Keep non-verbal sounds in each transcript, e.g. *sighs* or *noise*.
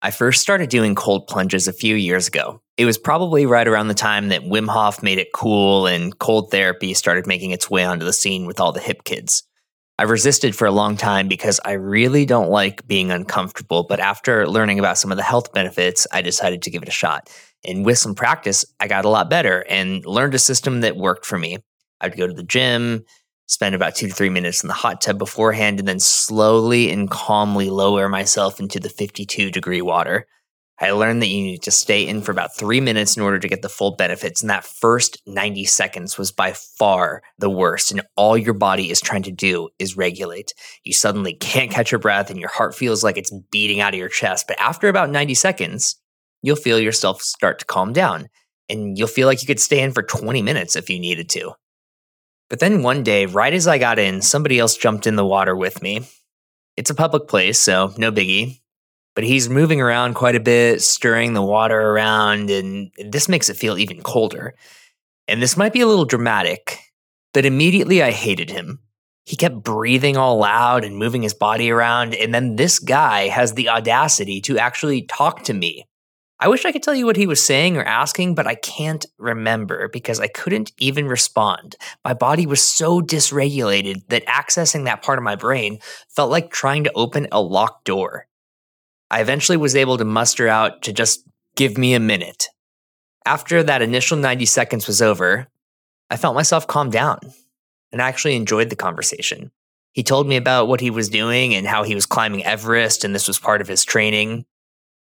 I first started doing cold plunges a few years ago. It was probably right around the time that Wim Hof made it cool and cold therapy started making its way onto the scene with all the hip kids. I've resisted for a long time because I really don't like being uncomfortable, but after learning about some of the health benefits, I decided to give it a shot. And with some practice, I got a lot better and learned a system that worked for me. I'd go to the gym, spend about two to three minutes in the hot tub beforehand, and then slowly and calmly lower myself into the 52 degree water. I learned that you need to stay in for about three minutes in order to get the full benefits. And that first 90 seconds was by far the worst. And all your body is trying to do is regulate. You suddenly can't catch your breath and your heart feels like it's beating out of your chest. But after about 90 seconds, you'll feel yourself start to calm down. And you'll feel like you could stay in for 20 minutes if you needed to. But then one day, right as I got in, somebody else jumped in the water with me. It's a public place, so no biggie. But he's moving around quite a bit, stirring the water around, and this makes it feel even colder. And this might be a little dramatic, but immediately I hated him. He kept breathing all loud and moving his body around, and then this guy has the audacity to actually talk to me I wish I could tell you what he was saying or asking, but I can't remember because I couldn't even respond. My body was so dysregulated that accessing that part of my brain felt like trying to open a locked door. I eventually was able to muster out to just give me a minute. After that initial 90 seconds was over, I felt myself calm down and I actually enjoyed the conversation. He told me about what he was doing and how he was climbing Everest, and this was part of his training.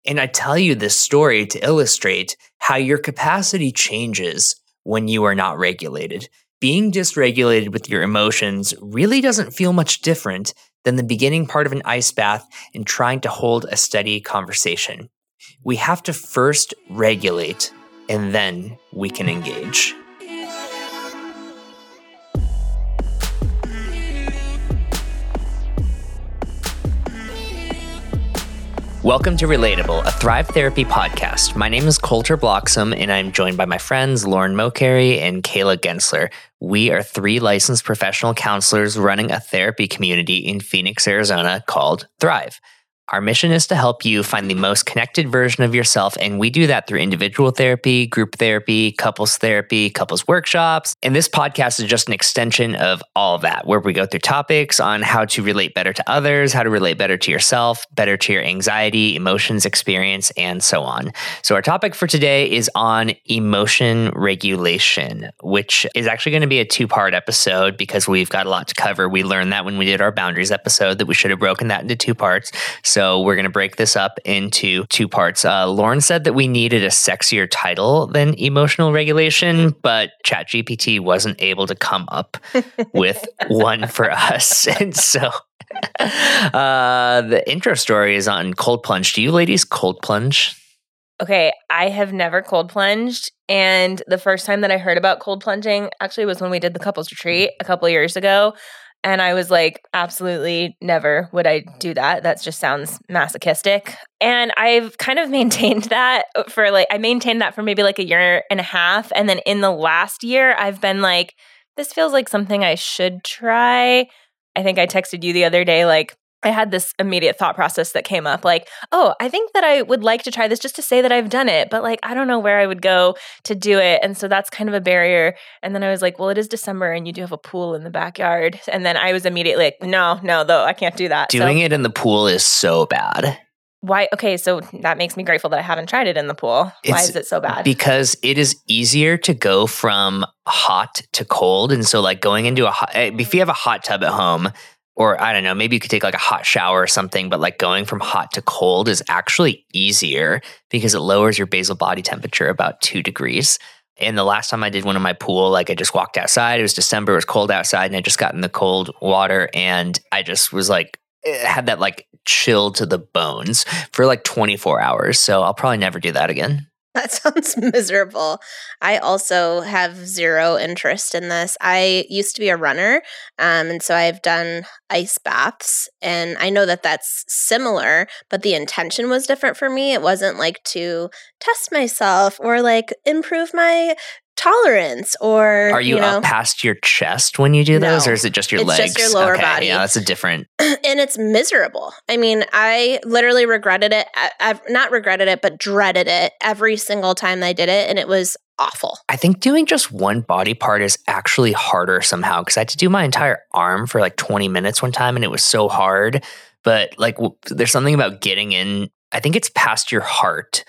And I tell you this story to illustrate how your capacity changes when you are not regulated. Being dysregulated with your emotions really doesn't feel much different than the beginning part of an ice bath and trying to hold a steady conversation. We have to first regulate and then we can engage. Welcome to Relatable, a Thrive Therapy podcast. My name is Colter Bloxam, and I'm joined by my friends Lauren Mokary and Cayla Gensler. We are three licensed professional counselors running a therapy community in Phoenix, Arizona called Thrive. Our mission is to help you find the most connected version of yourself. And we do that through individual therapy, group therapy, couples therapy, couples workshops. And this podcast is just an extension of all of that, where we go through topics on how to relate better to others, how to relate better to yourself, better to your anxiety, emotions, experience, and so on. So, our topic for today is on emotion regulation, which is actually going to be a two part episode because we've got a lot to cover. We learned that when we did our boundaries episode that we should have broken that into two parts. So, so we're going to break this up into two parts. Uh, Lauren said that we needed a sexier title than emotional regulation, but ChatGPT wasn't able to come up *laughs* with one for us. *laughs* And so *laughs* uh, the intro story is on cold plunge. Do you ladies cold plunge? Okay, I have never cold plunged. And the first time that I heard about cold plunging actually was when we did the couples retreat a couple years ago. And I was like, absolutely never would I do that. That just sounds masochistic. And I've kind of *laughs* maintained that for like, I maintained that for maybe like a year and a half. And then in the last year, I've been like, this feels like something I should try. I think I texted you the other day, like, I had this immediate thought process that came up like, oh, I think that I would like to try this just to say that I've done it, but like, I don't know where I would go to do it. And so that's kind of a barrier. And then I was like, well, it is December and you do have a pool in the backyard. And then I was immediately like, no, no, though, I can't do that. Doing so, it in the pool is so bad. Why? Okay, so that makes me grateful that I haven't tried it in the pool. It's why is it so bad? Because it is easier to go from hot to cold. And so, like, going into a hot, eh, if you have a hot tub at home, or I don't know, maybe you could take like a hot shower or something, but like going from hot to cold is actually easier because it lowers your basal body temperature about two degrees. And the last time I did one in my pool, like I just walked outside. It was December, it was cold outside, and I just got in the cold water and I just was like, eh, had that like chill to the bones for like 24 hours. So I'll probably never do that again. *laughs* That sounds miserable. I also have zero interest in this. I used to be a runner, um, and so I've done ice baths, and I know that that's similar, but the intention was different for me. It wasn't like to test myself or like improve my tolerance or Are you, you know up past your chest when you do those, No. or is it just your It's legs? just your lower okay, body. Yeah, that's a different. *clears throat* and it's miserable. I mean, I literally regretted it. I've not regretted it, but dreaded it every single time I did it, and it was awful. I think doing just one body part is actually harder somehow because I had to do my entire arm for like 20 minutes one time, and it was so hard. But like, w- there's something about getting in. I think it's past your heart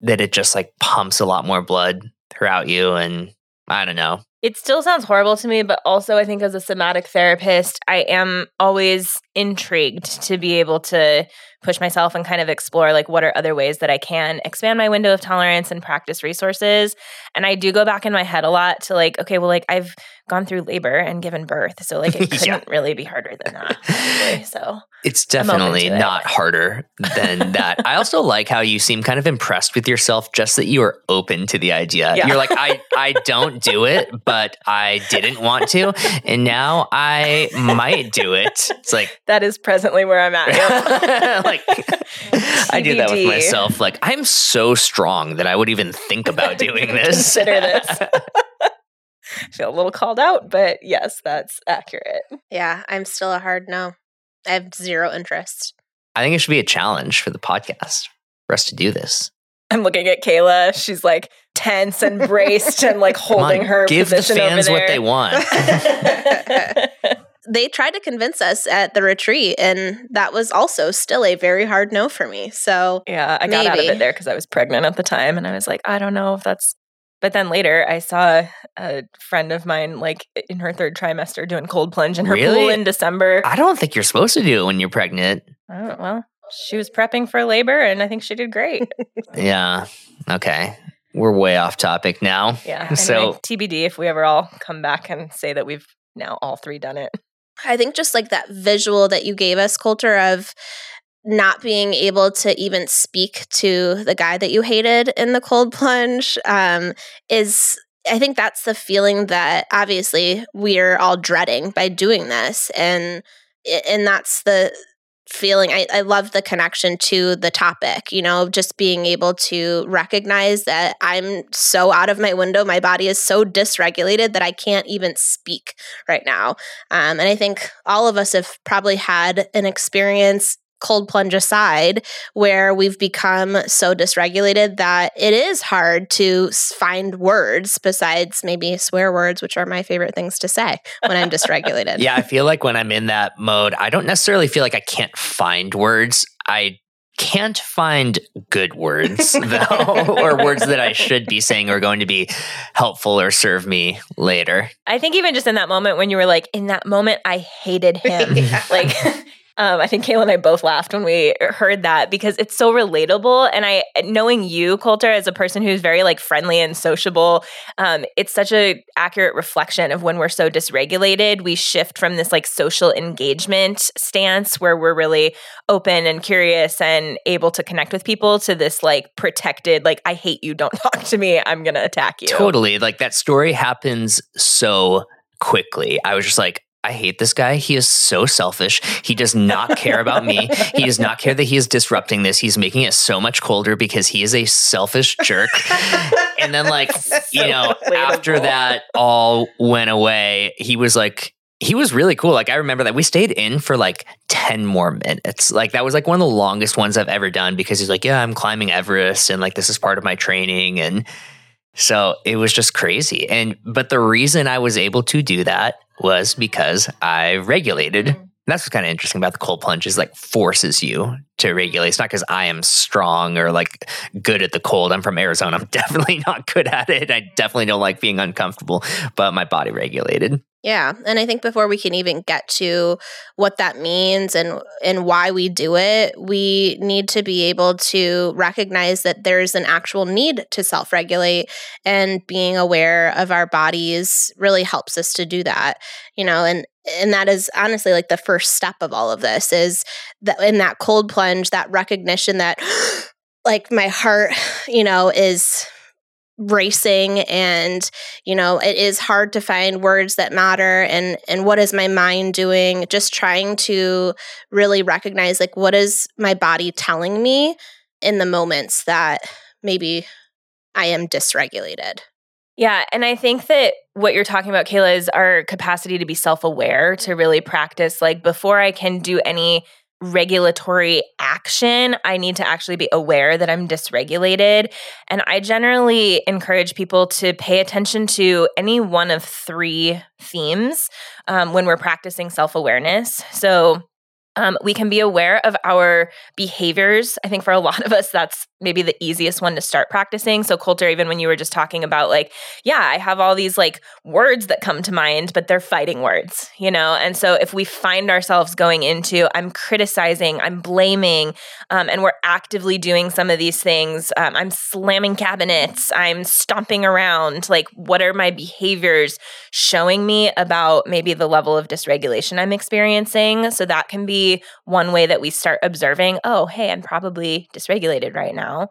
that it just like pumps a lot more blood throughout you, and I don't know. It still sounds horrible to me, but also I think as a somatic therapist, I am always intrigued to be able to push myself and kind of explore like what are other ways that I can expand my window of tolerance and practice resources. And I do go back in my head a lot to like, okay, well, like I've gone through labor and given birth, so like *laughs* it couldn't Yeah. really be harder than that. Probably. So It's definitely to it. not harder than that. I also like how you seem kind of impressed with yourself just that you are open to the idea. Yeah. You're like, I, I don't do it, but I didn't want to. And now I might do it. It's like, that is presently where I'm at. like *laughs* *laughs* *laughs* I do that with myself. Like, I'm so strong that I would even think about *laughs* doing this. Consider *laughs* this. I feel a little called out, but yes, that's accurate. Yeah, I'm still a hard no. I have zero interest. I think it should be a challenge for the podcast for us to do this. I'm looking at Cayla. She's like tense and braced and like Come on, holding her give the fans over what they want. They tried to convince us at the retreat, and that was also still a very hard no for me. So yeah, I got out of it there because I was pregnant at the time, and I was like, I don't know if that's. But then later, I saw a friend of mine, like in her third trimester, doing cold plunge in her pool in December. I don't think you're supposed to do it when you're pregnant. I don't, well, she was prepping for labor, and I think she did great. *laughs* Yeah. Okay. We're way off topic now. Yeah. Anyway, So- TBD if we ever all come back and say that we've now all three done it. I think just like that visual that you gave us, Colter, of not being able to even speak to the guy that you hated in the cold plunge um, is. I think that's the feeling that obviously we're all dreading by doing this, and and that's the feeling. I, I love the connection to the topic. You know, just being able to recognize that I'm so out of my window, my body is so dysregulated that I can't even speak right now. Um, and I think all of us have probably had an experience, cold plunge aside, where we've become so dysregulated that it is hard to find words besides maybe swear words, which are my favorite things to say when I'm dysregulated. *laughs* Yeah, I feel like when I'm in that mode, I don't necessarily feel like I can't find words. I can't find good words *laughs* though, or words that I should be saying are going to be helpful or serve me later. I think even just in that moment when you were like, in that moment, I hated him. *laughs* Yeah. like um, I think Cayla and I both laughed when we heard that because it's so relatable. And I, knowing you, Colter, as a person who's very like friendly and sociable, um, it's such a accurate reflection of when we're so dysregulated. We shift from this like social engagement stance where we're really open and curious and able to connect with people to this like protected, like I hate you, don't *laughs* talk to me, I'm gonna attack you. Totally. Like that story happens so quickly. I was just like, I hate this guy. He is so selfish. He does not care about me. He does not care that he is disrupting this. He's making it so much colder because he is a selfish jerk. and then, like, *laughs* you So know, after that all went away, he was like, he was really cool. Like I remember that we stayed in for like 10 more minutes. Like that was like one of the longest ones I've ever done because he's like, "Yeah, I'm climbing Everest and like this is part of my training." And so it was just crazy. And but the reason I was able to do that was because I regulated. Mm-hmm. And that's what's kind of interesting about the cold plunge is like forces you to regulate. It's not because I am strong or like good at the cold. I'm from Arizona. I'm *laughs* definitely not good at it. I definitely don't like being uncomfortable, but my body regulated. Yeah, and I think before we can even get to what that means and and why we do it, we need to be able to recognize that there's an actual need to self-regulate and being aware of our bodies really helps us to do that. You know, and and that is honestly like the first step of all of this is that in that cold plunge, that recognition that *gasps* like my heart, *sighs* you know, is racing and you know it is hard to find words that matter and and what is my mind doing just trying to really recognize like what is my body telling me in the moments that maybe i am dysregulated Yeah. And I think that what you're talking about, Cayla, is our capacity to be self aware, to really practice. Like, before I can do any regulatory action, I need to actually be aware that I'm dysregulated. And I generally encourage people to pay attention to any one of three themes um, when we're practicing self awareness. So, um, we can be aware of our behaviors. I think for a *laughs* lot of us, that's maybe the easiest one to start practicing. So, Colter, even when you were just talking about, like, yeah, I have all these like words that come to mind, but they're fighting words, you know? And so, if we find ourselves going into, I'm criticizing, I'm blaming, um, and we're actively doing some of these things, um, I'm slamming cabinets, I'm stomping around, like, what are my behaviors showing me about maybe the level of dysregulation I'm experiencing? So, that can be one way that we start observing, oh, hey, I'm probably dysregulated right now.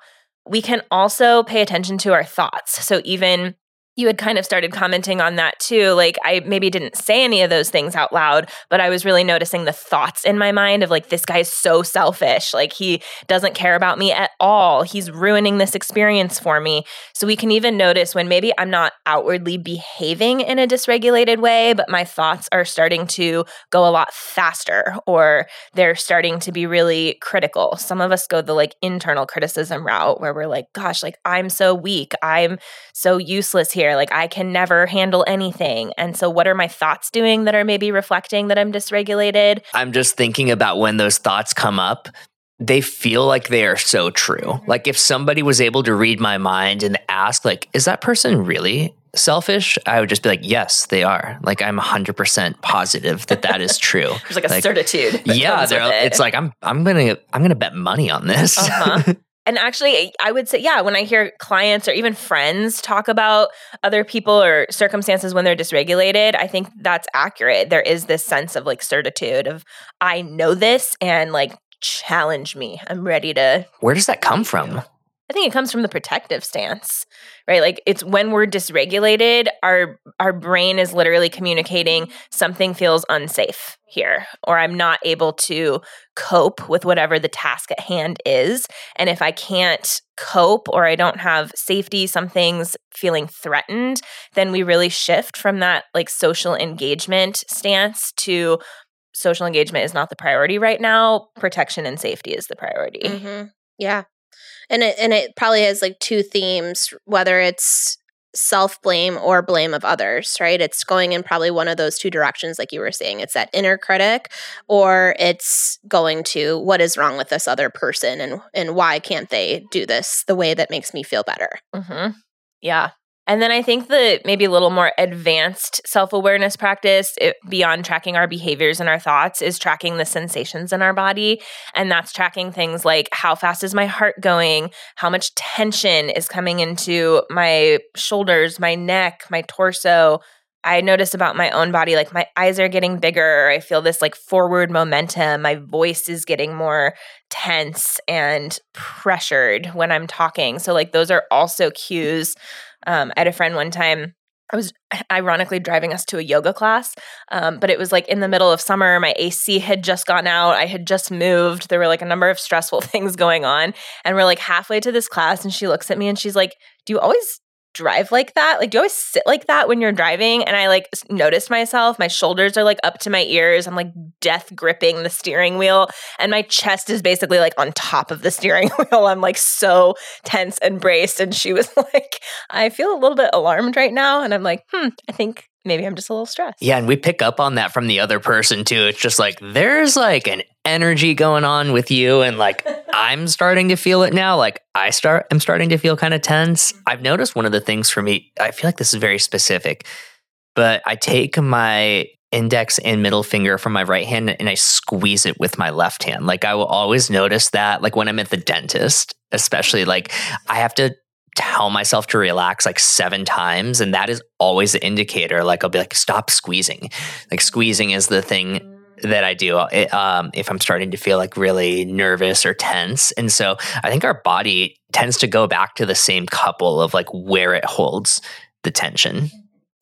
We can also pay attention to our thoughts. So even you had kind of started commenting on that too. Like, I maybe didn't say any of those things out loud, but I was really noticing the thoughts in my mind of like, this guy is so selfish. Like, he doesn't care about me at all. He's ruining this experience for me. So, we can even notice when maybe I'm not outwardly behaving in a dysregulated way, but my thoughts are starting to go a lot faster or they're starting to be really critical. Some of us go the like internal criticism route where we're like, gosh, like, I'm so weak. I'm so useless here here. Like I can never handle anything. And so what are my thoughts doing that are maybe reflecting that I'm dysregulated? I'm just thinking about when those thoughts come up. They feel like they are so true. Mm-hmm. Like if somebody was able to read my mind and ask like is that person really selfish, I would just be like, yes, they are. Like I'm 100% positive that that is *laughs* true. There's like a like, certitude. Yeah, it. it's like I'm I'm going to I'm to bet money on this. Uh-huh. *laughs* And actually, I would say, yeah, when I hear clients or even friends talk about other people or circumstances when they're dysregulated, I think that's accurate. There is this sense of like certitude of, I know this and like challenge me. I'm ready to. Where does that come from? I think it comes from the protective stance, right? Like it's when we're dysregulated, our our brain is literally communicating something feels unsafe here or I'm not able to cope with whatever the task at hand is. And if I can't cope or I don't have safety, something's feeling threatened, then we really shift from that like social engagement stance to social engagement is not the priority right now. Protection and safety is the priority. Mm-hmm. Yeah and it and it probably has like two themes whether it's self blame or blame of others, right? It's going in probably one of those two directions, like you were saying. It's that inner critic, or it's going to what is wrong with this other person and and why can't they do this the way that makes me feel better? Mm-hmm. Yeah, and then I think the maybe a little more advanced self awareness practice it, beyond tracking our behaviors and our thoughts is tracking the sensations in our body. And that's tracking things like how fast is my heart going? How much tension is coming into my shoulders, my neck, my torso? I notice about my own body, like my eyes are getting bigger. I feel this like forward momentum. My voice is getting more tense and pressured when I'm talking. So, like, those are also cues um, I had a friend one time. I was *sighs* ironically driving us to a yoga class, um, but it was like in the middle of summer. My AC had just gone out. I had just moved. There were like a number of stressful *laughs* things going on. And we're like halfway to this class, and she looks at me and she's like, Do you always drive like that? Like, do you always sit like that when you're driving? And I like noticed myself, my shoulders are like up to my ears. I'm like death gripping the steering wheel, and my chest is basically like on top of the steering *laughs* wheel. I'm like so tense and braced. And she was *laughs* like, I feel a little bit alarmed right now. And I'm like, hmm, I think maybe I'm just a little stressed. Yeah, and we pick up on that from the other person too. It's just like there's like an energy going on with you and like *laughs* I'm starting to feel it now. Like I start I'm starting to feel kind of tense. Mm-hmm. I've noticed one of the things for me, I feel like this is very specific, but I take my index and middle finger from my right hand and I squeeze it with my left hand. Like I will always notice that like when I'm at the dentist, especially like I have to tell myself to relax like seven times and that is always the indicator like i'll be like stop squeezing like squeezing is the thing that i do it, um, if i'm starting to feel like really nervous or tense and so i think our body tends to go back to the same couple of like where it holds the tension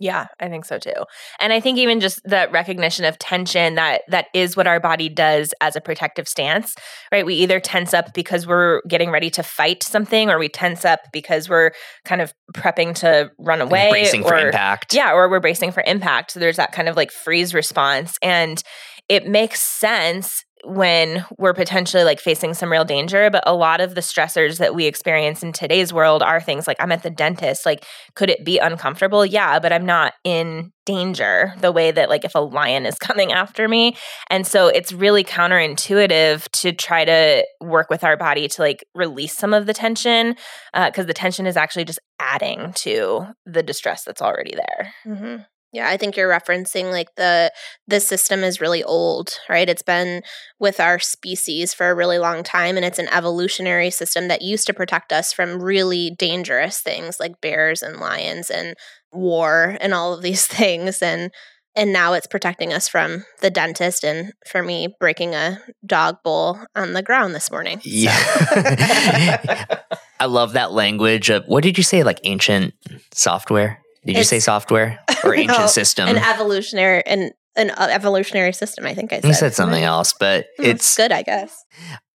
Yeah, I think so too. And I think even just that recognition of tension that that is what our body does as a protective stance, right? We either tense up because we're getting ready to fight something or we tense up because we're kind of prepping to run away bracing or for impact. yeah, or we're bracing for impact. So there's that kind of like freeze response and it makes sense when we're potentially like facing some real danger. But a lot of the stressors that we experience in today's world are things like I'm at the dentist. Like, could it be uncomfortable? Yeah, but I'm not in danger the way that like if a lion is *laughs* coming after me. And so it's really counterintuitive to try to work with our body to like release some of the tension because uh, the tension is actually just adding to the distress that's already there. Mm-hmm. Yeah, I think you're referencing like the the system is really old, right? It's been with our species for a really long time and it's an evolutionary system that used to protect us from really dangerous things like bears and lions and war and all of these *laughs* things and and now it's protecting us from the dentist and for me breaking a dog bowl on the ground this morning. So. Yeah. *laughs* I love that language of what did you say like ancient software? Did you say software *laughs* or ancient No, system? An evolutionary an an uh, evolutionary system, I think I said. you said something else, but Hmm, it's good, I guess.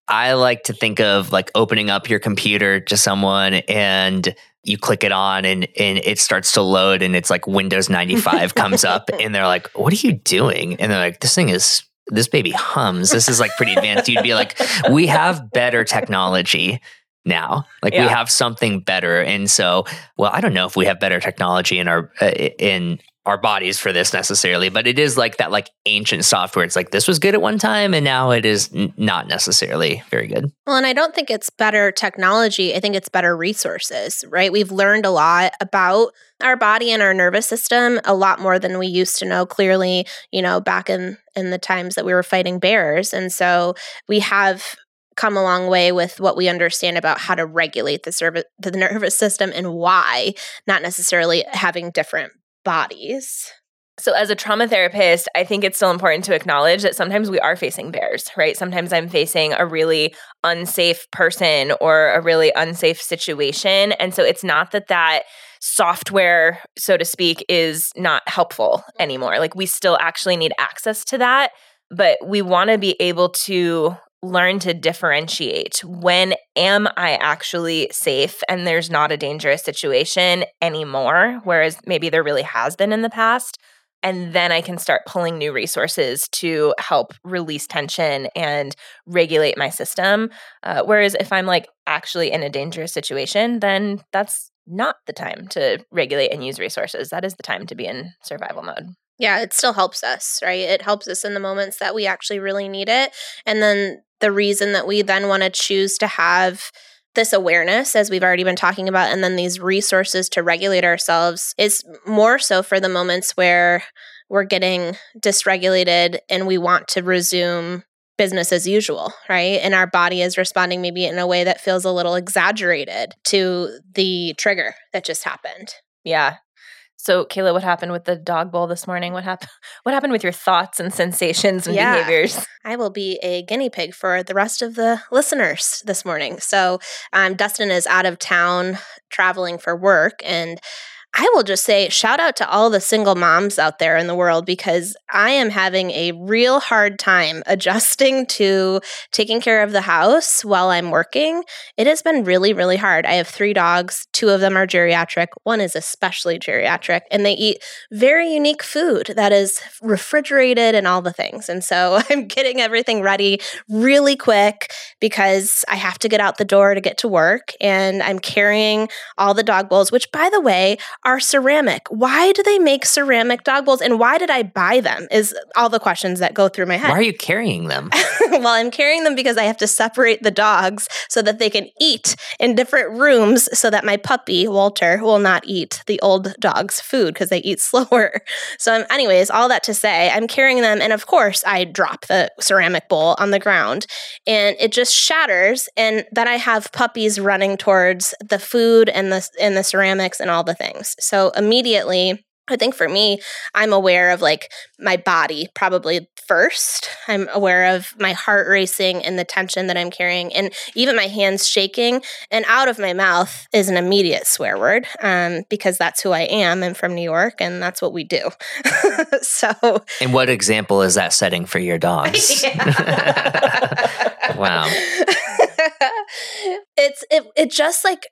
I like to think of like opening up your computer to someone and you click it on and and it starts to load and it's like Windows 95 comes up *laughs* and they're like, "What are you doing?" And they're like, "This thing is this baby hums. This is like pretty advanced." You'd be like, "We have better technology." Now, like we have something better, and so, well, I don't know if we have better technology in our uh, in our bodies for this necessarily, but it is like that like ancient software. It's like this was good at one time and now it is n- not necessarily very good. Well, and I don't think it's better technology. I think it's better resources, right? We've learned a lot about our body and our nervous system, a lot more than we used to know clearly, you know, back in in the times that we were fighting bears. And so we have come a long way with what we understand about how to regulate the serv- the nervous system and why, not necessarily having different bodies. So, as a trauma therapist, I think it's still important to acknowledge that sometimes we are facing bears, right? Sometimes I'm facing a really unsafe person or a really unsafe situation. And so, it's not that that software, so to speak, is not helpful mm-hmm. anymore. Like, we still actually need access to that, but we want to be able to learn to differentiate when am I actually safe and there's not a dangerous situation anymore, whereas maybe there really has been in the past. And then I can start pulling new resources to help release tension and regulate my system. Uh, whereas if I'm like actually in a dangerous situation, then that's not the time to regulate and use resources. That is the time to be in survival mode. Yeah, it still helps us, right? It helps us in the moments that we actually really need it. And then the reason that we then want to choose to have this awareness, as we've already been talking about, and then these resources to regulate ourselves is more so for the moments where we're getting dysregulated and we want to resume business as usual, right? And our body is responding maybe in a way that feels a little exaggerated to the trigger that just happened. Yeah. So, Cayla, what happened with the dog bowl this morning? What happened? *laughs* What happened with your thoughts and sensations and Yeah. behaviors? *laughs* I will be a guinea pig for the rest of the listeners this morning. So, um, Dustin is out of town traveling for work. And I will just say, shout out to all the single moms out there in the world because I am having a real hard time *laughs* adjusting to taking care of the house while I'm working. It has been really, really hard. I have three dogs, two of them are geriatric, one is especially geriatric, and they eat very unique food that is refrigerated and all the things. And so *laughs* I'm getting everything ready really quick because I have to get out the door to get to work. And I'm carrying all the dog bowls, which, by the way, are ceramic. Why do they make ceramic dog bowls? And why did I buy them? Is all the questions that go through my head. Why are you carrying them? *laughs* well, I'm carrying them because I have to separate the dogs so that they can eat in different rooms so that my puppy, Walter, will not eat the old dog's food because they eat *laughs* slower. So, I'm, anyways, all that to say, I'm carrying them. And of course, I drop the ceramic bowl on the ground and it just shatters. And then I have puppies running towards the food and the, and the ceramics and all the things. So, immediately, I think for me, I'm aware of like my body probably first. I'm aware of my heart racing and the tension that I'm carrying, and even my hands shaking. And out of my mouth is an immediate swear word um, because that's who I am. I'm from New York, and that's what we do. *laughs* so, and what example is that setting for your dogs? *laughs* *laughs* wow. it's it, it just like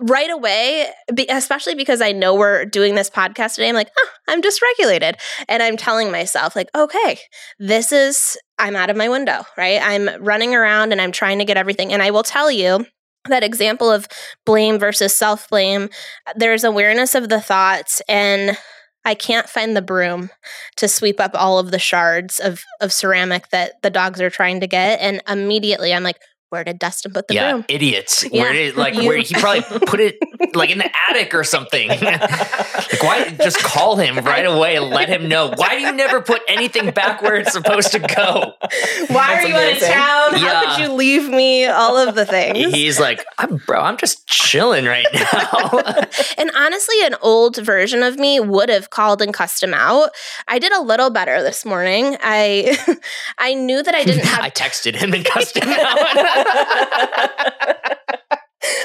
right away, especially because I know we're doing this podcast today, I'm like, I'm dysregulated. And I'm telling myself, like, okay, this is, I'm out of my window, right? I'm running around and I'm trying to get everything. And I will tell you, that example of blame versus self blame, there's awareness of the thoughts and I can't find the broom to sweep up all of the shards of, of ceramic that the dogs are trying to get. And immediately I'm like, where did Dustin put the yeah, broom? idiots. Yeah. Where did like where he probably put it like in the attic or something. *laughs* like why just call him right away and let him know. Why do you never put anything back where it's supposed to go? Why That's are you amazing. out of town? Yeah. How could you leave me? All of the things. He's like, I'm bro, I'm just chilling right now. *laughs* and honestly, an old version of me would have called and cussed him out. I did a little better this morning. I *laughs* I knew that I didn't have I texted him and cussed him out.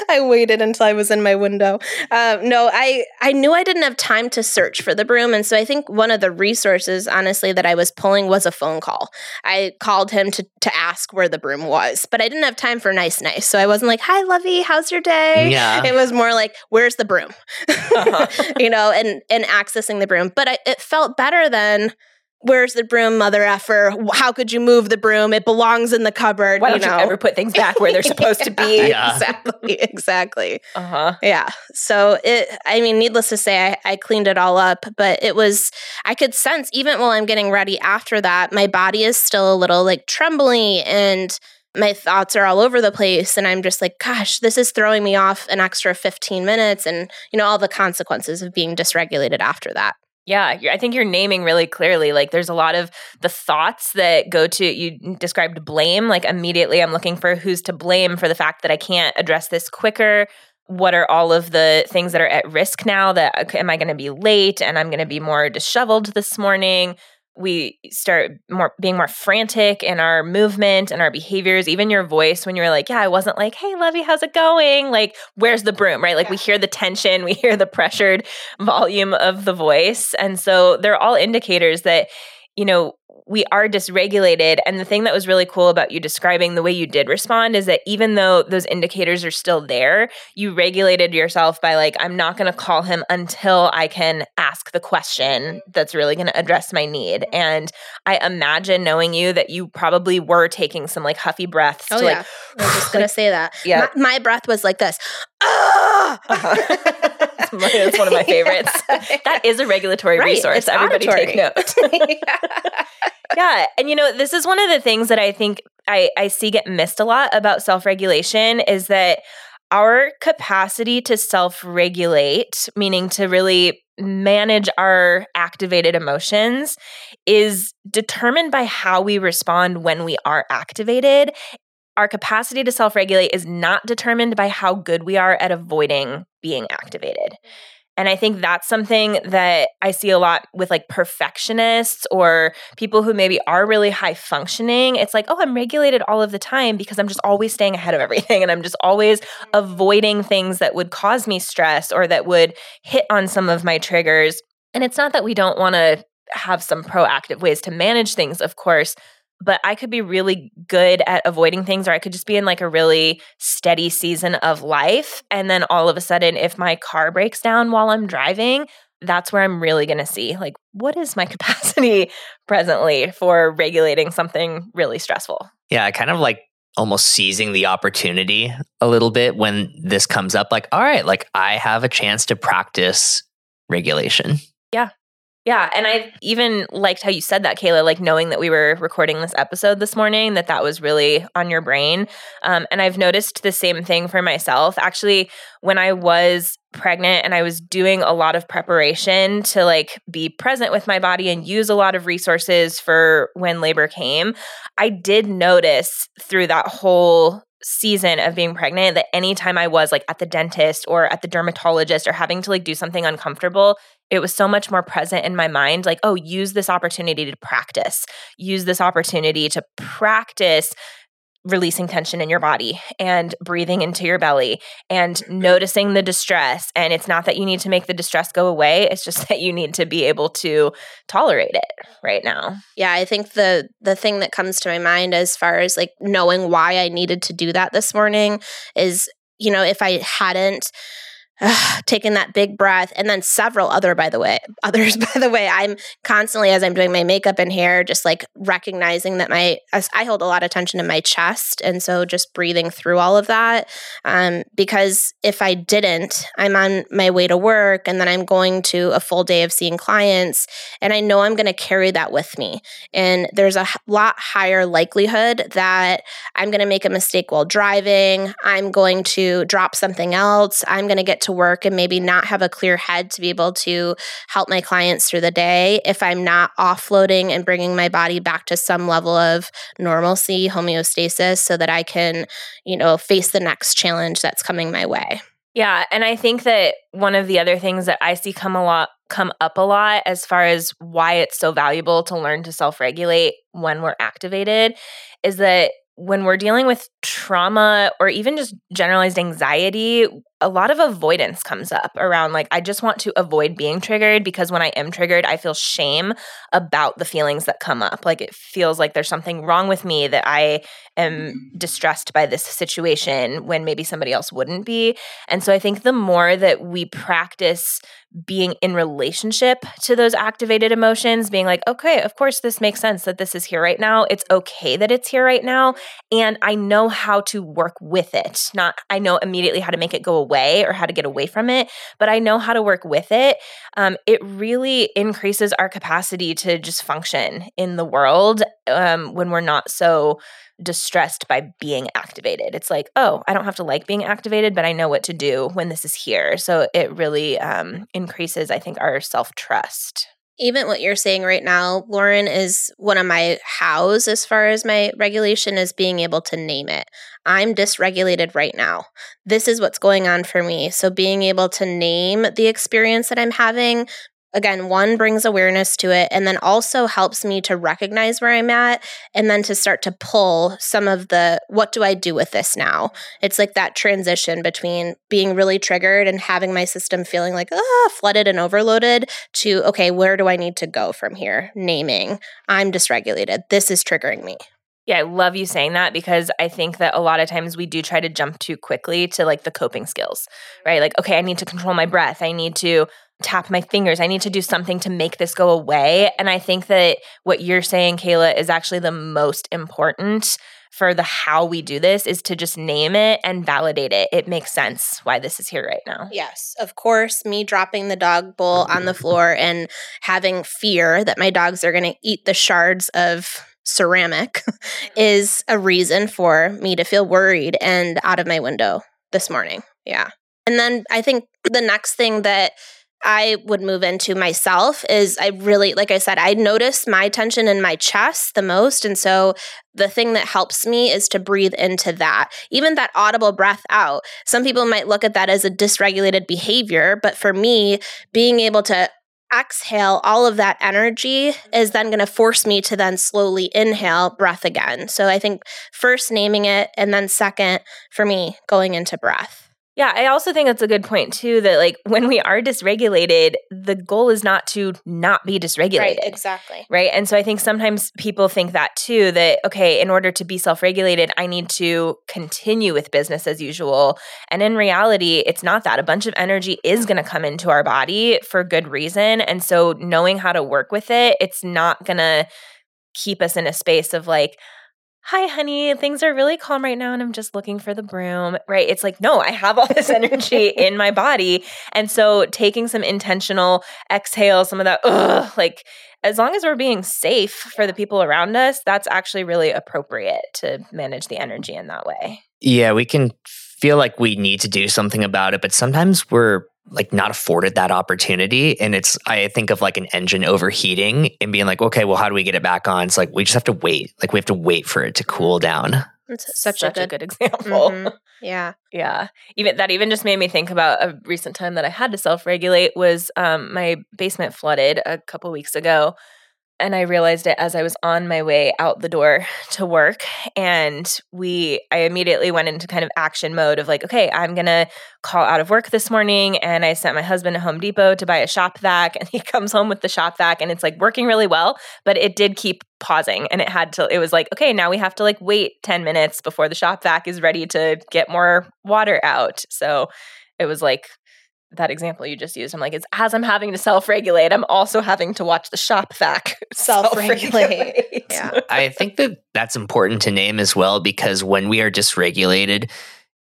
*laughs* I waited until I was in my window. Uh, no, I I knew I didn't have time to search for the broom, and so I think one of the resources, honestly, that I was pulling was a phone call. I called him to to ask where the broom was, but I didn't have time for nice, nice. So I wasn't like, "Hi, Lovey, how's your day?" Yeah, it was more like, "Where's the broom?" Uh-huh. *laughs* you know, and and accessing the broom. But I, it felt better than where's the broom, mother effer? How could you move the broom? It belongs in the cupboard. Why don't you, know? you ever put things back where they're *laughs* supposed to be? Yeah. Exactly. Exactly. Uh huh. Yeah. So it. I mean, needless to say, I, I cleaned it all up, but it was. I could sense even while I'm getting ready after that, my body is still a little like trembly and my thoughts are all over the place and i'm just like gosh this is throwing me off an extra 15 minutes and you know all the consequences of being dysregulated after that yeah, I think you're naming really clearly. Like, there's a lot of the thoughts that go to you described blame. Like, immediately, I'm looking for who's to blame for the fact that I can't address this quicker. What are all of the things that are at risk now? That uh, am I going to be late and I'm going to be more disheveled this morning? We start more being more frantic in our movement and our behaviors even your voice when you're like yeah i wasn't like hey lovey how's it going? Like where's the broom right? Like yeah. we hear the tension we hear the pressured volume of the voice. And so they're all indicators that you know we are dysregulated. And the thing that was really cool about you describing the way you did respond is that even though those indicators are still there, you regulated yourself by like, I'm not going to call him until I can ask the question that's really going to address my need. And I imagine knowing you that you probably were taking some like huffy breaths. Oh, to, yeah. Like, I was just *sighs* going to say that. Yeah. My, my, breath was like this. Ah! Uh-huh. *laughs* *laughs* That's one of my favorites. *laughs* That is a regulatory right. resource. It's Everybody auditory. take note. *laughs* yeah. And you know, this is one of the things that I think I, I see get missed a lot about self regulation is that our capacity to self regulate, meaning to really manage our activated emotions, is determined by how we respond when we are activated. Our capacity to self regulate is not determined by how good we are at avoiding being activated. And I think that's something that I see a lot with like perfectionists or people who maybe are really high functioning. It's like, oh, I'm regulated all of the time because I'm just always staying ahead of everything and I'm just always mm-hmm. avoiding things that would cause me stress or that would hit on some of my triggers. And it's not that we don't want to have some proactive ways to manage things, of course, but I could be really good at avoiding things, or I could just be in like a really steady season of life. And then all of a sudden, if my car breaks down while I'm driving, that's where I'm really going to see like, what is my *laughs* capacity presently for regulating something really stressful? Yeah, kind of like almost seizing the opportunity a little bit when this comes up. Like, all right, like I have a chance to practice regulation. Yeah. Yeah, and I even liked how you said that, Cayla. Like knowing that we were recording this episode this morning, that that was really on your brain. Um, and I've noticed the same thing for myself. Actually, when I was pregnant and I was doing a lot of preparation to like be present with my body and use a lot of resources for when labor came, I did notice through that whole season of being pregnant that anytime I was like at the dentist or at the dermatologist or having to like do something uncomfortable, it was so much more present in my mind like, oh, use this opportunity to practice, use this opportunity to practice releasing tension in your body and breathing into your belly and noticing the distress. And it's not that you need to make the distress go away, it's just *laughs* that you need to be able to tolerate it right now. Yeah, I think the the thing that comes to my mind as far as like knowing why I needed to do that this morning is, you know, if I hadn't *sighs* taking that big breath and then several other by the way *laughs* others by the way i'm constantly as i'm doing my makeup and hair just like recognizing that my i hold a lot of tension in my chest and so just breathing through all of that um, because if i didn't i'm on my way to work and then i'm going to a full day of seeing clients and i know i'm going to carry that with me. And there's a lot higher likelihood that i'm going to make a mistake while driving i'm going to drop something else i'm going to get to work and maybe not have a clear head to be able to help my clients through the day if I'm not offloading and bringing my body back to some level of normalcy, homeostasis, so that I can, you know, face the next challenge that's coming my way. Yeah, and I think that one of the other things that I see come a lot come up a lot as far as why it's so valuable to learn to self-regulate when we're activated is that when we're dealing with trauma or even just generalized anxiety, a lot of avoidance comes up around like, I just want to avoid being triggered because when I am triggered, I feel shame about the feelings that come up. Like, it feels like there's something wrong with me that I am mm-hmm. distressed by this situation when maybe somebody else wouldn't be. And so I think the more that we practice being in relationship to those activated emotions, being like, okay, of course, this makes sense that this is here right now. It's okay that it's here right now. And I know how to work with it. Not, I know immediately how to make it go away or how to get away from it, but I know how to work with it. Um, it really increases our capacity to just function in the world um, when we're not so distressed by being activated. It's like, oh, I don't have to like being activated, but I know what to do when this is here. So it really um, increases, I think, our self trust. Even what you're saying right now, Lauren, is one of my hows as far as my regulation is being able to name it. I'm dysregulated right now. This is what's going on for me. So, being able to name the experience that I'm having again, one brings awareness to it and then also helps me to recognize where I'm at and then to start to pull some of the what do I do with this now? It's like that transition between being really triggered and having my system feeling like ah flooded and overloaded to okay, where do I need to go from here? Naming, I'm dysregulated. This is triggering me. Yeah, I love you saying that because I think that a lot of times we do try to jump too quickly to like the coping skills, right? Like, okay, I need to control my breath. I need to tap my fingers. I need to do something to make this go away. And I think that what you're saying, Cayla, is actually the most important for the how we do this is to just name it and validate it. It makes sense why this is here right now. Yes, of course, me dropping the dog bowl on the floor and having fear that my dogs are going to eat the shards of ceramic *laughs* is a reason for me to feel worried and out of my window this morning. Yeah. And then I think the next thing that I would move into myself is I really, like I said, I notice my tension in my chest the most. And so the thing that helps me is to breathe into that, even that audible breath out. Some people might look at that as a dysregulated behavior, but for me, being able to exhale all of that energy is then going to force me to then slowly inhale breath again. So I think first naming it, and then second, for me, going into breath. Yeah, I also think that's a good point too that like when we are dysregulated, the goal is not to not be dysregulated. Right, exactly. Right? And so I think sometimes people think that too that okay, in order to be self-regulated, I need to continue with business as usual. And in reality, it's not that. A bunch of energy is going to come into our body for good reason, and so knowing how to work with it, it's not going to keep us in a space of like hi honey. Things are really calm right now and i'm just looking for the broom right? It's like no i have all this energy *laughs* in my body. And so taking some intentional exhale some of that ugh, like as long as we're being safe for the people around us that's actually really appropriate to manage the energy in that way. Yeah we can feel like we need to do something about it but sometimes we're like not afforded that opportunity and it's i think of like an engine overheating and being like okay well how do we get it back on it's like we just have to wait like we have to wait for it to cool down It's such, such a good, example. Mhm. *laughs* Yeah. Yeah. Even that even just made me think about a recent time that I had to self-regulate was um my basement flooded a couple weeks ago and I realized it as I was on my way out the door to work and we I immediately went into kind of action mode of like okay, I'm going to call out of work this morning and I sent my husband to Home Depot to buy a shop vac and he *laughs* comes home with the shop vac and it's like working really well, but it did keep pausing and it had to it was like okay, now we have to like wait 10 minutes before the shop vac is ready to get more water out. So it was like that example you just used. I'm like, it's as I'm having to self regulate, I'm also having to watch the shop vac *laughs* Self-regulate. self-regulate. Yeah. *laughs* I think that that's important to name as well because when we are dysregulated,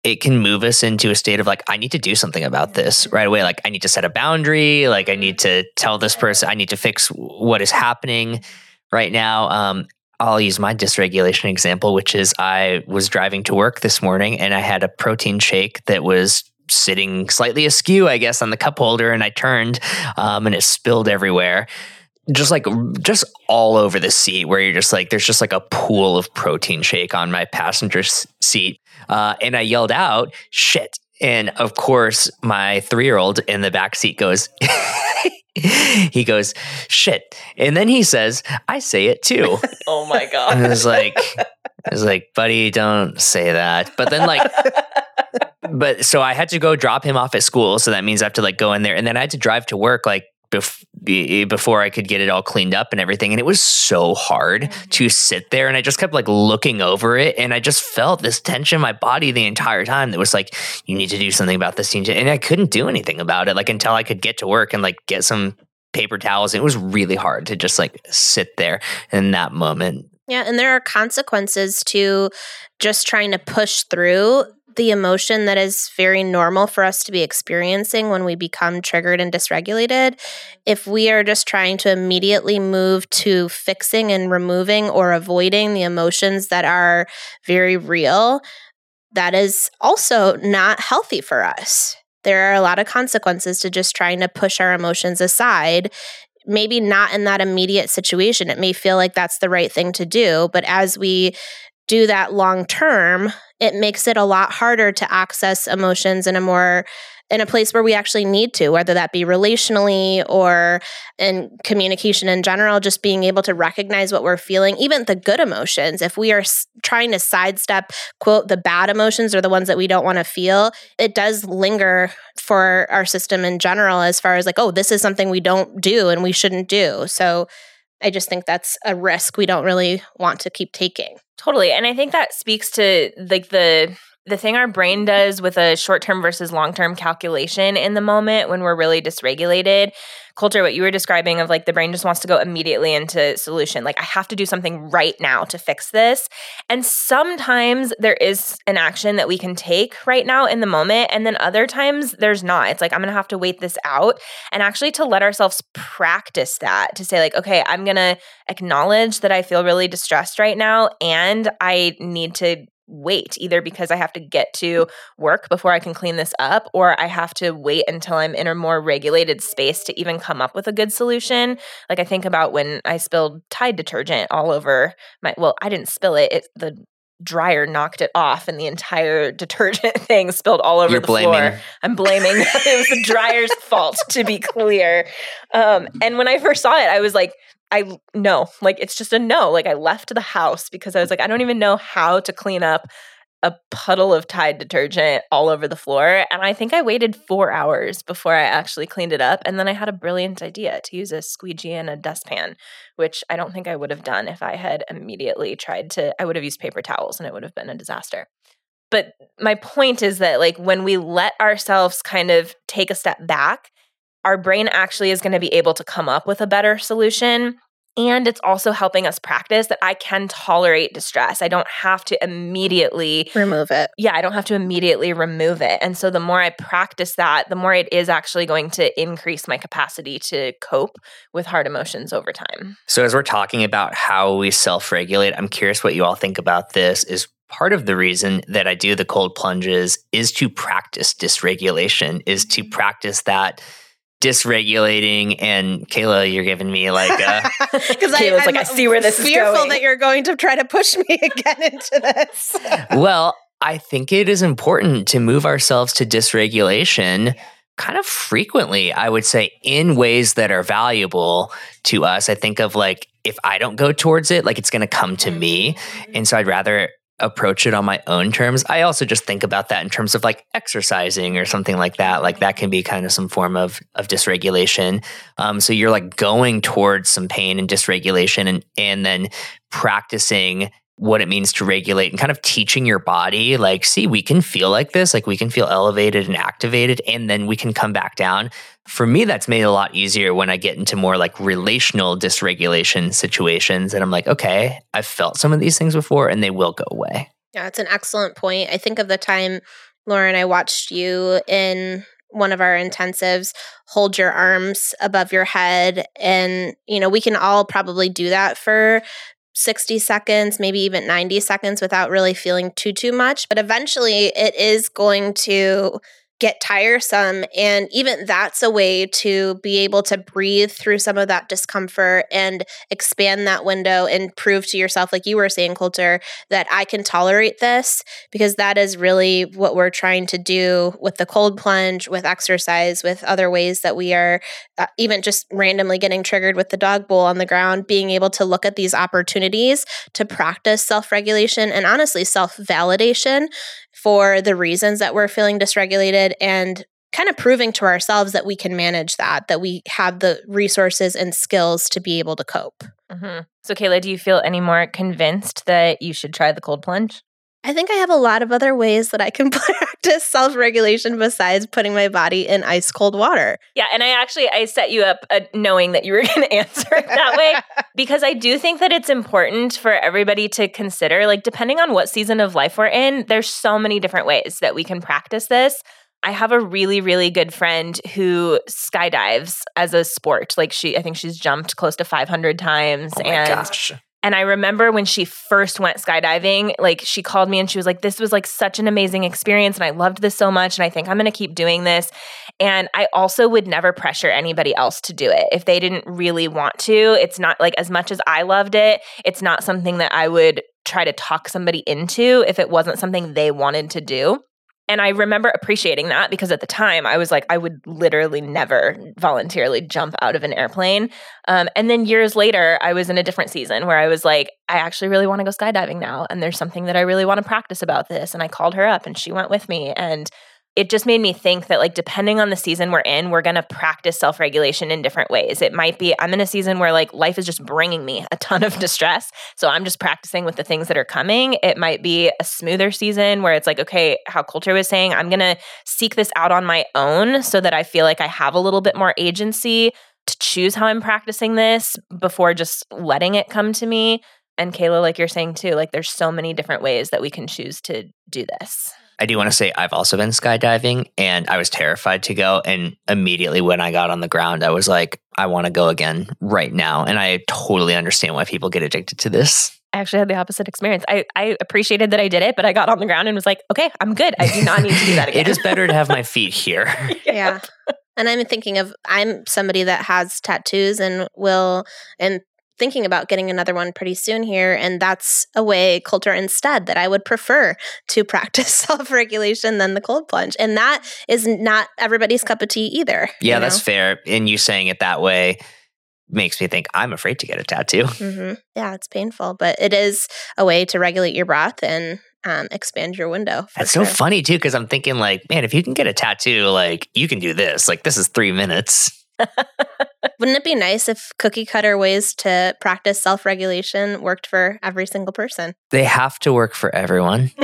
it can move us into a state of like, I need to do something about this right away. Like, I need to set a boundary. Like, I need to tell this person, I need to fix what is happening right now. Um, I'll use my dysregulation example, which is I was driving to work this morning and I had a protein shake that was sitting slightly askew, I guess, on the cup holder, and I turned um, and it spilled everywhere. Just like just all over the seat, where you're just like, there's just like a pool of protein shake on my passenger seat. Uh, and I yelled out, shit. And of course, my three year old in the back seat goes, *laughs* he goes, shit. And then he says, I say it too. *laughs* Oh my god. And I was like, I was like, buddy, don't say that. But then like *laughs* but so I had to go drop him off at school. So that means I have to like go in there, and then I had to drive to work like bef- be- before I could get it all cleaned up and everything. And it was so hard mm-hmm. to sit there, and I just kept like looking over it, and I just felt this tension in my body the entire time. That was like, you need to do something about this, and I couldn't do anything about it like until I could get to work and like get some paper towels. It was really hard to just like sit there in that moment. Yeah, and there are consequences to just trying to push through the emotion that is very normal for us to be experiencing when we become triggered and dysregulated. If we are just trying to immediately move to fixing and removing or avoiding the emotions that are very real, that is also not healthy for us. There are a lot of consequences to just trying to push our emotions aside maybe not in that immediate situation. It may feel like that's the right thing to do, but as we do that long term, it makes it a lot harder to access emotions in a more in a place where we actually need to, whether that be relationally or in communication in general, just being able to recognize what we're feeling, even the good emotions. If we are trying to sidestep, quote, the bad emotions or the ones that we don't want to feel, it does linger for our system in general as far as like, oh, this is something we don't do and we shouldn't do. So I just think that's a risk we don't really want to keep taking. Totally. And I think that speaks to like the the thing our brain does with a short-term versus long-term calculation in the moment when we're really dysregulated. Colter, what you were describing of like the brain just wants to go immediately into solution. Like I have to do something right now to fix this. And sometimes there is an action that we can take right now in the moment. And then other times there's not. It's like I'm gonna have to wait this out. And actually to let ourselves practice that, to say, like, okay, I'm gonna acknowledge that I feel really distressed right now and I need to wait either because I have to get to work before I can clean this up or I have to wait until I'm in a more regulated space to even come up with a good solution. Like I think about when I spilled Tide detergent all over my well, I didn't spill it. It the dryer knocked it off and the entire *laughs* detergent thing spilled all over You're the blaming floor. I'm blaming *laughs* it was the dryer's fault to be clear. Um, *laughs* and when I first saw it, I was like, I no, like it's just a no. Like I left the house because I was like, I don't even know how to clean up a puddle of Tide detergent all over the floor. And I think I waited four hours before I actually cleaned it up. And then I had a brilliant idea to use a squeegee and a dustpan, which I don't think I would have done if I had immediately tried to. I would have used paper towels and it would have been a disaster. But my point is that, like, when we let ourselves kind of take a step back, our brain actually is going to be able to come up with a better solution. And it's also helping us practice that I can tolerate distress. I don't have to immediately, Remove it. yeah, I don't have to immediately remove it. And so the more I practice that, the more it is actually going to increase my capacity to cope with hard emotions over time. So as we're talking about how we self-regulate, I'm curious what you all think about this is part of the reason that I do the cold plunges is to practice dysregulation, is to practice that dysregulating and Cayla, you're giving me like a *laughs* because I, like, I see where this is fearful that you're going to try to push me *laughs* again into this. *laughs* well, I think it is important to move ourselves to dysregulation kind of frequently, I would say, in ways that are valuable to us. I think of like, if I don't go towards it, like it's going to come to mm-hmm. me. And so I'd rather approach it on my own terms. I also just think about that in terms of like exercising or something like that. Like that can be kind of some form of of dysregulation. Um, so you're like going towards some pain and dysregulation, and and then practicing what it means to regulate and kind of teaching your body like see we can feel like this like we can feel elevated and activated and then we can come back down. For me that's made it a lot easier when i get into more like relational dysregulation situations and i'm like okay i've felt some of these things before and they will go away. Yeah it's an excellent point. I think of the time lauren i watched you in one of our intensives hold your arms above your head and you know we can all probably do that for 60 seconds, maybe even 90 seconds without really feeling too too much, but eventually it is going to get tiresome. And even that's a way to be able to breathe through some of that discomfort and expand that window and prove to yourself, like you were saying, Colter, that I can tolerate this because that is really what we're trying to do with the cold plunge, with exercise, with other ways that we are uh, even just randomly getting triggered with the dog bowl on the ground, being able to look at these opportunities to practice self regulation and honestly self validation for the reasons that we're feeling dysregulated and kind of proving to ourselves that we can manage that, that we have the resources and skills to be able to cope. Mm-hmm. So, Cayla, do you feel any more convinced that you should try the cold plunge? I think I have a lot of other ways that I can *laughs* practice self-regulation besides putting my body in ice cold water. Yeah, and I actually I set you up uh, knowing that you were *laughs* going to answer it that way *laughs* because I do think that it's important for everybody to consider like depending on what season of life we're in, there's so many different ways that we can practice this. I have a really, really good friend who skydives as a sport. Like she, I think she's jumped close to 500 times. oh and gosh and I remember when she first went skydiving, like she called me and she was like, This was like such an amazing experience. And I loved this so much. And I think I'm going to keep doing this. And I also would never pressure anybody else to do it. If they didn't really want to, it's not like as much as I loved it, it's not something that I would try to talk somebody into if it wasn't something they wanted to do. And I remember appreciating that because at the time I was like, I would literally never voluntarily jump out of an airplane. Um, and then years later, I was in a different season where I was like, I actually really want to go skydiving now. And there's something that I really want to practice about this. And I called her up and she went with me. And it just made me think that like depending on the season we're in we're going to practice self-regulation in different ways. It might be i'm in a season where like life is just bringing me a ton of distress so i'm just practicing with the things that are coming. It might be a smoother season where it's like okay how Colter was saying i'm going to seek this out on my own so that i feel like i have a little bit more agency to choose how i'm practicing this before just letting it come to me. And Cayla like you're saying too like there's so many different ways that we can choose to do this I do want to say I've also been skydiving and I was terrified to go. And immediately when I got on the ground, I was like, I want to go again right now. And I totally understand why people get addicted to this. I actually had the opposite experience. I, I appreciated that I did it, but I got on the ground and was like, okay, I'm good. I do not need to do that *laughs* again. it is better to have my *laughs* feet here. yeah. And I'm thinking of I'm somebody that has tattoos and will and thinking about getting another one pretty soon here. And that's a way, Colter, instead, that I would prefer to *laughs* practice self regulation than the cold plunge. And that is not everybody's cup of tea either. Yeah, that's know? fair. And you saying it that way makes me think I'm afraid to get a tattoo. Mm-hmm. Yeah, it's painful, but it is a way to regulate your breath and um, expand your window. That's sure. so funny too, because I'm thinking like, man, if you can get a tattoo, like you can do this. Like this is three minutes. Wouldn't it be nice if cookie cutter ways to practice self regulation worked for every single person? They have to work for everyone. *laughs*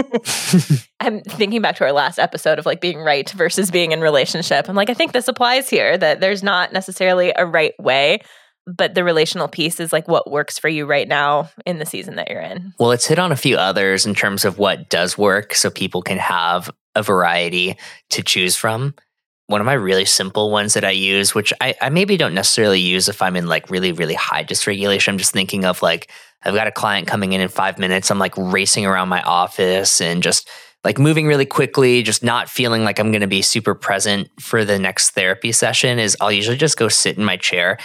*laughs* I'm thinking back to our last episode of like being right versus being in relationship. I'm like, I think this applies here that there's not necessarily a right way, but the relational piece is like what works for you right now in the season that you're in. Well, let's hit on a few others in terms of what does work so people can have a variety to choose from one of my really simple ones that I use, which I, I, maybe don't necessarily use if I'm in like really, really high dysregulation. I'm just thinking of like, I've got a client coming in in five minutes. I'm like racing around my office and just like moving really quickly, just not feeling like I'm going to be super present for the next therapy session is I'll usually just go sit in my chair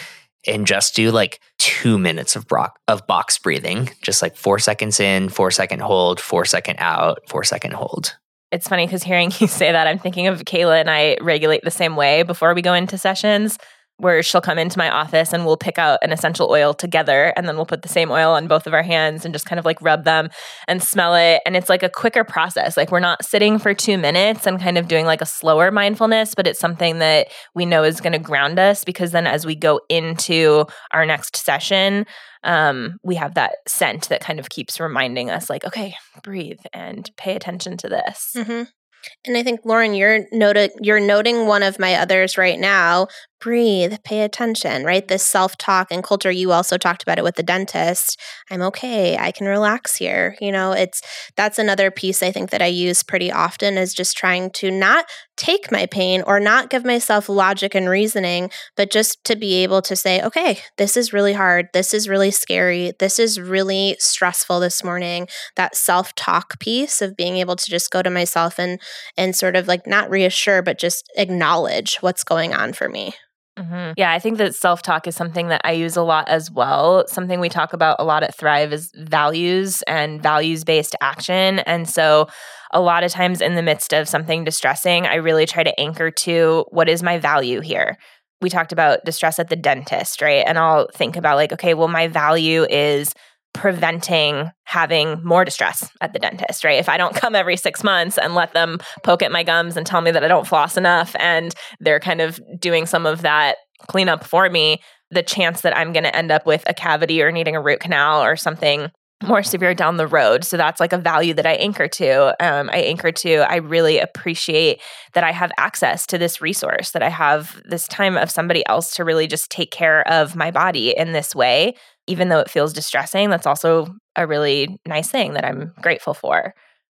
and just do like two minutes of, bro- of box breathing, just like four seconds in, four second hold, four second out, four second hold. It's funny because hearing *laughs* you say that, I'm thinking of Cayla and I regulate the same way before we go into sessions where she'll come into my office and we'll pick out an essential oil together and then we'll put the same oil on both of our hands and just kind of like rub them and smell it. And it's like a quicker process. Like we're not sitting for 2 minutes and kind of doing like a slower mindfulness but it's something that we know is going to ground us because then as we go into our next session um, we have that scent that kind of keeps reminding us like okay breathe and pay attention to this Mm-hmm. And I think Lauren, you're noting you're noting one of my others right now. Breathe, pay attention, right? This self-talk and Colter. You also talked about it with the dentist. I'm okay. I can relax here. You know, it's that's another piece I think that I use pretty often is just trying to not take my pain or not give myself logic and reasoning, but just to be able to say, okay, this is really hard. This is really scary. This is really stressful this morning. That self-talk piece of being able to just go to myself and and sort of like not reassure, but just acknowledge what's going on for me. Mm-hmm. Yeah, I think that self talk is something that I use a lot as well. Something we talk about a lot at Thrive is values and values based action. And so, a lot of times in the midst of something distressing, I really try to anchor to what is my value here. We talked about distress at the dentist, right? And I'll think about, like, okay, well, my value is preventing having more distress at the dentist, right? If I don't come every six months and let them poke at my gums and tell me that I don't floss enough and they're kind of doing some of that cleanup for me, the chance that I'm going to end up with a cavity or needing a root canal or something more severe down the road. So that's like a value that I anchor to. Um, I anchor to, I really appreciate that I have access to this resource, that I have this time of somebody else to really just take care of my body in this way even though it feels distressing, that's also a really nice thing that I'm grateful for.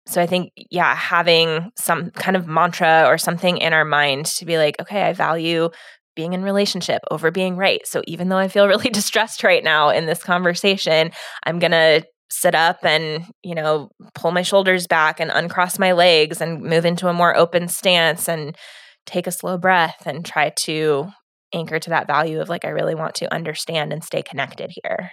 So I think, yeah, having some kind of mantra or something in our mind to be like, okay, I value being in relationship over being right. So even though I feel *laughs* really distressed right now in this conversation, I'm going to sit up and, you know, pull my shoulders back and uncross my legs and move into a more open stance and take a slow breath and try to anchor to that value of like, I really want to understand and stay connected here.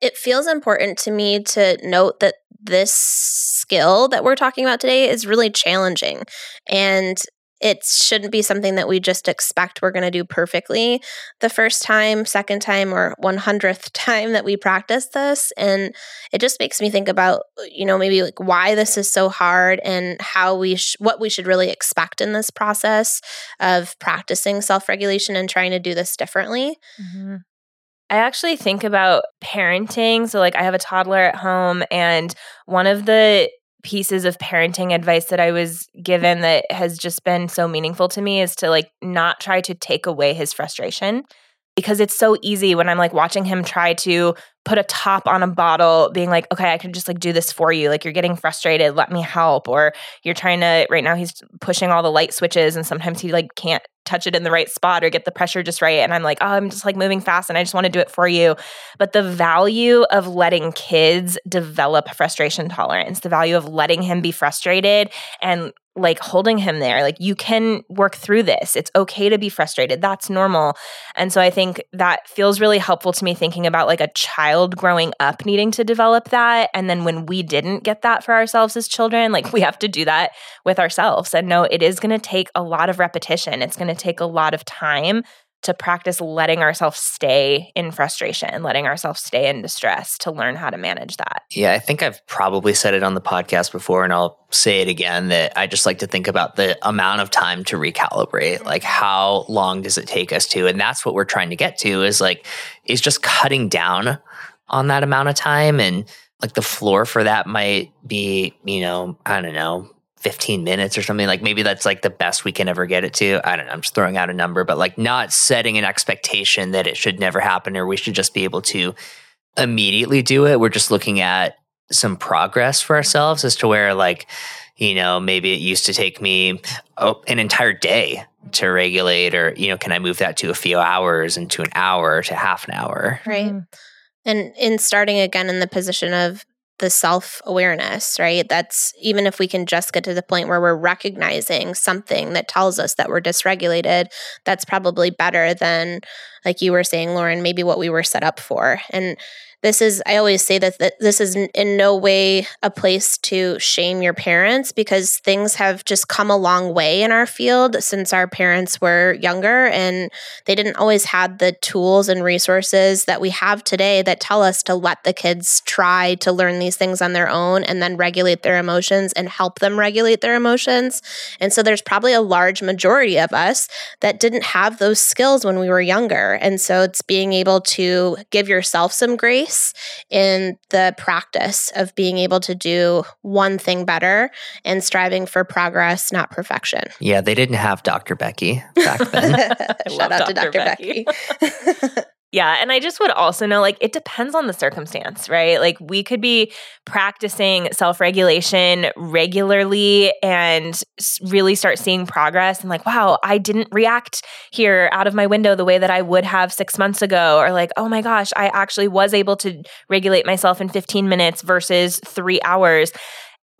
It feels important to me to note that this skill that we're talking about today is really challenging. And it shouldn't be something that we just expect we're going to do perfectly the first time, second time, or 100th *laughs* time that we practice this. And it just makes me think about, you know, maybe like why this is so hard and how we, sh- what we should really expect in this process of practicing self regulation and trying to do this differently. Mm-hmm. I actually think about parenting. So, like, I have a toddler at home, and one of the pieces of parenting advice that I was given that has just been so meaningful to me is to like not try to take away his frustration because it's so easy when I'm like watching him try to put a top on a bottle being like okay I can just like do this for you like you're getting frustrated let me help or you're trying to right now he's pushing all the light switches and sometimes he like can't touch it in the right spot or get the pressure just right. And I'm like, oh, I'm just like moving fast and I just want to do it for you. But the value of letting kids develop frustration tolerance, the value of letting him be frustrated and like holding him there. Like you can work through this. It's okay to be frustrated. That's normal. And so I think that feels really helpful to me thinking about like a child growing up needing to develop that. And then when we didn't get that for ourselves as children, like we have to do that with ourselves. And no, it is going to take a lot of repetition. It's going to take a lot of time to practice letting ourselves stay in frustration, and letting ourselves stay in distress to learn how to manage that. Yeah, I think I've probably said it on the podcast before, and I'll say it again that I just like to think about the amount of time to recalibrate. Like, how long does it take us to? And that's what we're trying to get to is like, is just cutting down on that amount of time. And like the floor for that might be, you know, I don't know, 15 minutes or something like maybe that's like the best we can ever get it to. I don't know i'm just throwing out a number but like not setting an expectation that it should never happen or we should just be able to immediately do it. We're just looking at some progress for ourselves as to where like you know maybe it used to take me oh, an entire day to regulate or you know can i move that to a few hours and to an hour to half an hour? Right. Mm-hmm. and in starting again in the position of the self awareness, right? That's even if we can just get to the point where we're recognizing something that tells us that we're dysregulated, that's probably better than, like you were saying, Lauren, maybe what we were set up for. And this is i always say that, that this is in no way a place to shame your parents because things have just come a long way in our field since our parents were younger and they didn't always have the tools and resources that we have today that tell us to let the kids try to learn these things on their own and then regulate their emotions and help them regulate their emotions. And so there's probably a large majority of us that didn't have those skills when we were younger. And so it's being able to give yourself some grace grace in the practice of being able to do one thing better and striving for progress, not perfection. Yeah, they didn't have Dr. Becky back then. *laughs* Shout out Dr. to Dr. Becky. Becky. *laughs* Yeah. And I just would also know like it depends on the circumstance, right? Like we could be practicing self regulation regularly and really start seeing progress and like, wow, I didn't react here out of my window the way that I would have six months ago. Or like, oh my gosh, I actually was able to regulate myself in 15 minutes versus three hours.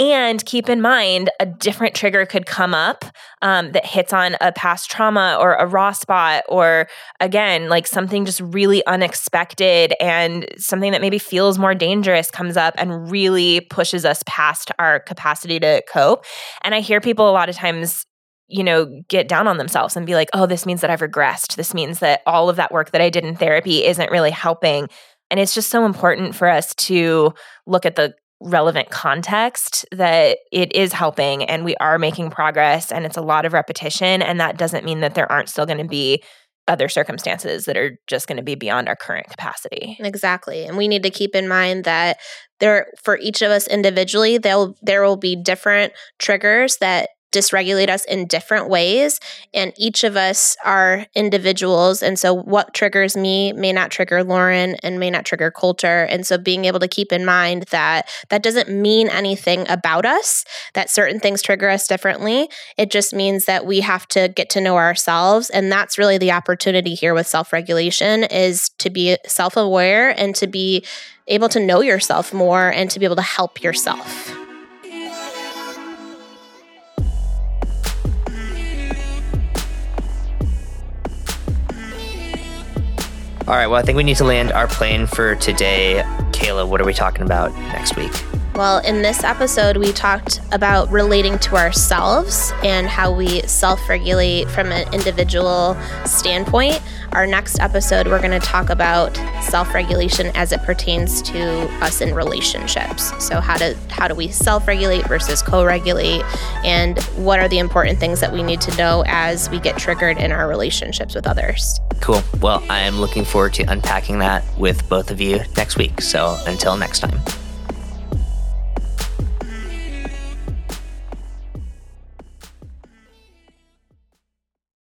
And keep in mind, a different trigger could come up um, that hits on a past trauma or a raw spot, or again, like something just really unexpected and something that maybe feels more dangerous comes up and really pushes us past our capacity to cope. And I hear people a lot of times you know, get down on themselves and be like, oh, this means that I've regressed. This means that all of that work that I did in therapy isn't really helping. And it's just so important for us to look at the relevant context that it is helping and we are making progress and it's a lot of repetition and that doesn't mean that there aren't still going to be other circumstances that are just going to be beyond our current capacity. Exactly. And we need to keep in mind that there for each of us individually there there will be different triggers that dysregulate us in different ways. And each of us are individuals. And so, what triggers me may not trigger Lauren and may not trigger Colter. And so, being able to keep in mind that that doesn't mean anything about us, that certain things trigger us differently. It just means that we have to get to know ourselves. And that's really the opportunity here with self regulation is to be self aware and to be able to know yourself more and to be able to help yourself. All right. Well, I think we need to land our plane for today. Cayla, what are we talking about next week? Well, in this episode, we talked about relating to ourselves and how we self regulate from an individual standpoint. Our next episode, we're going to talk about self regulation as it pertains to us in relationships. So, how do, how do we self regulate versus co regulate? And what are the important things that we need to know as we get triggered in our relationships with others? Cool. Well, I am looking forward to unpacking that with both of you next week. So, until next time.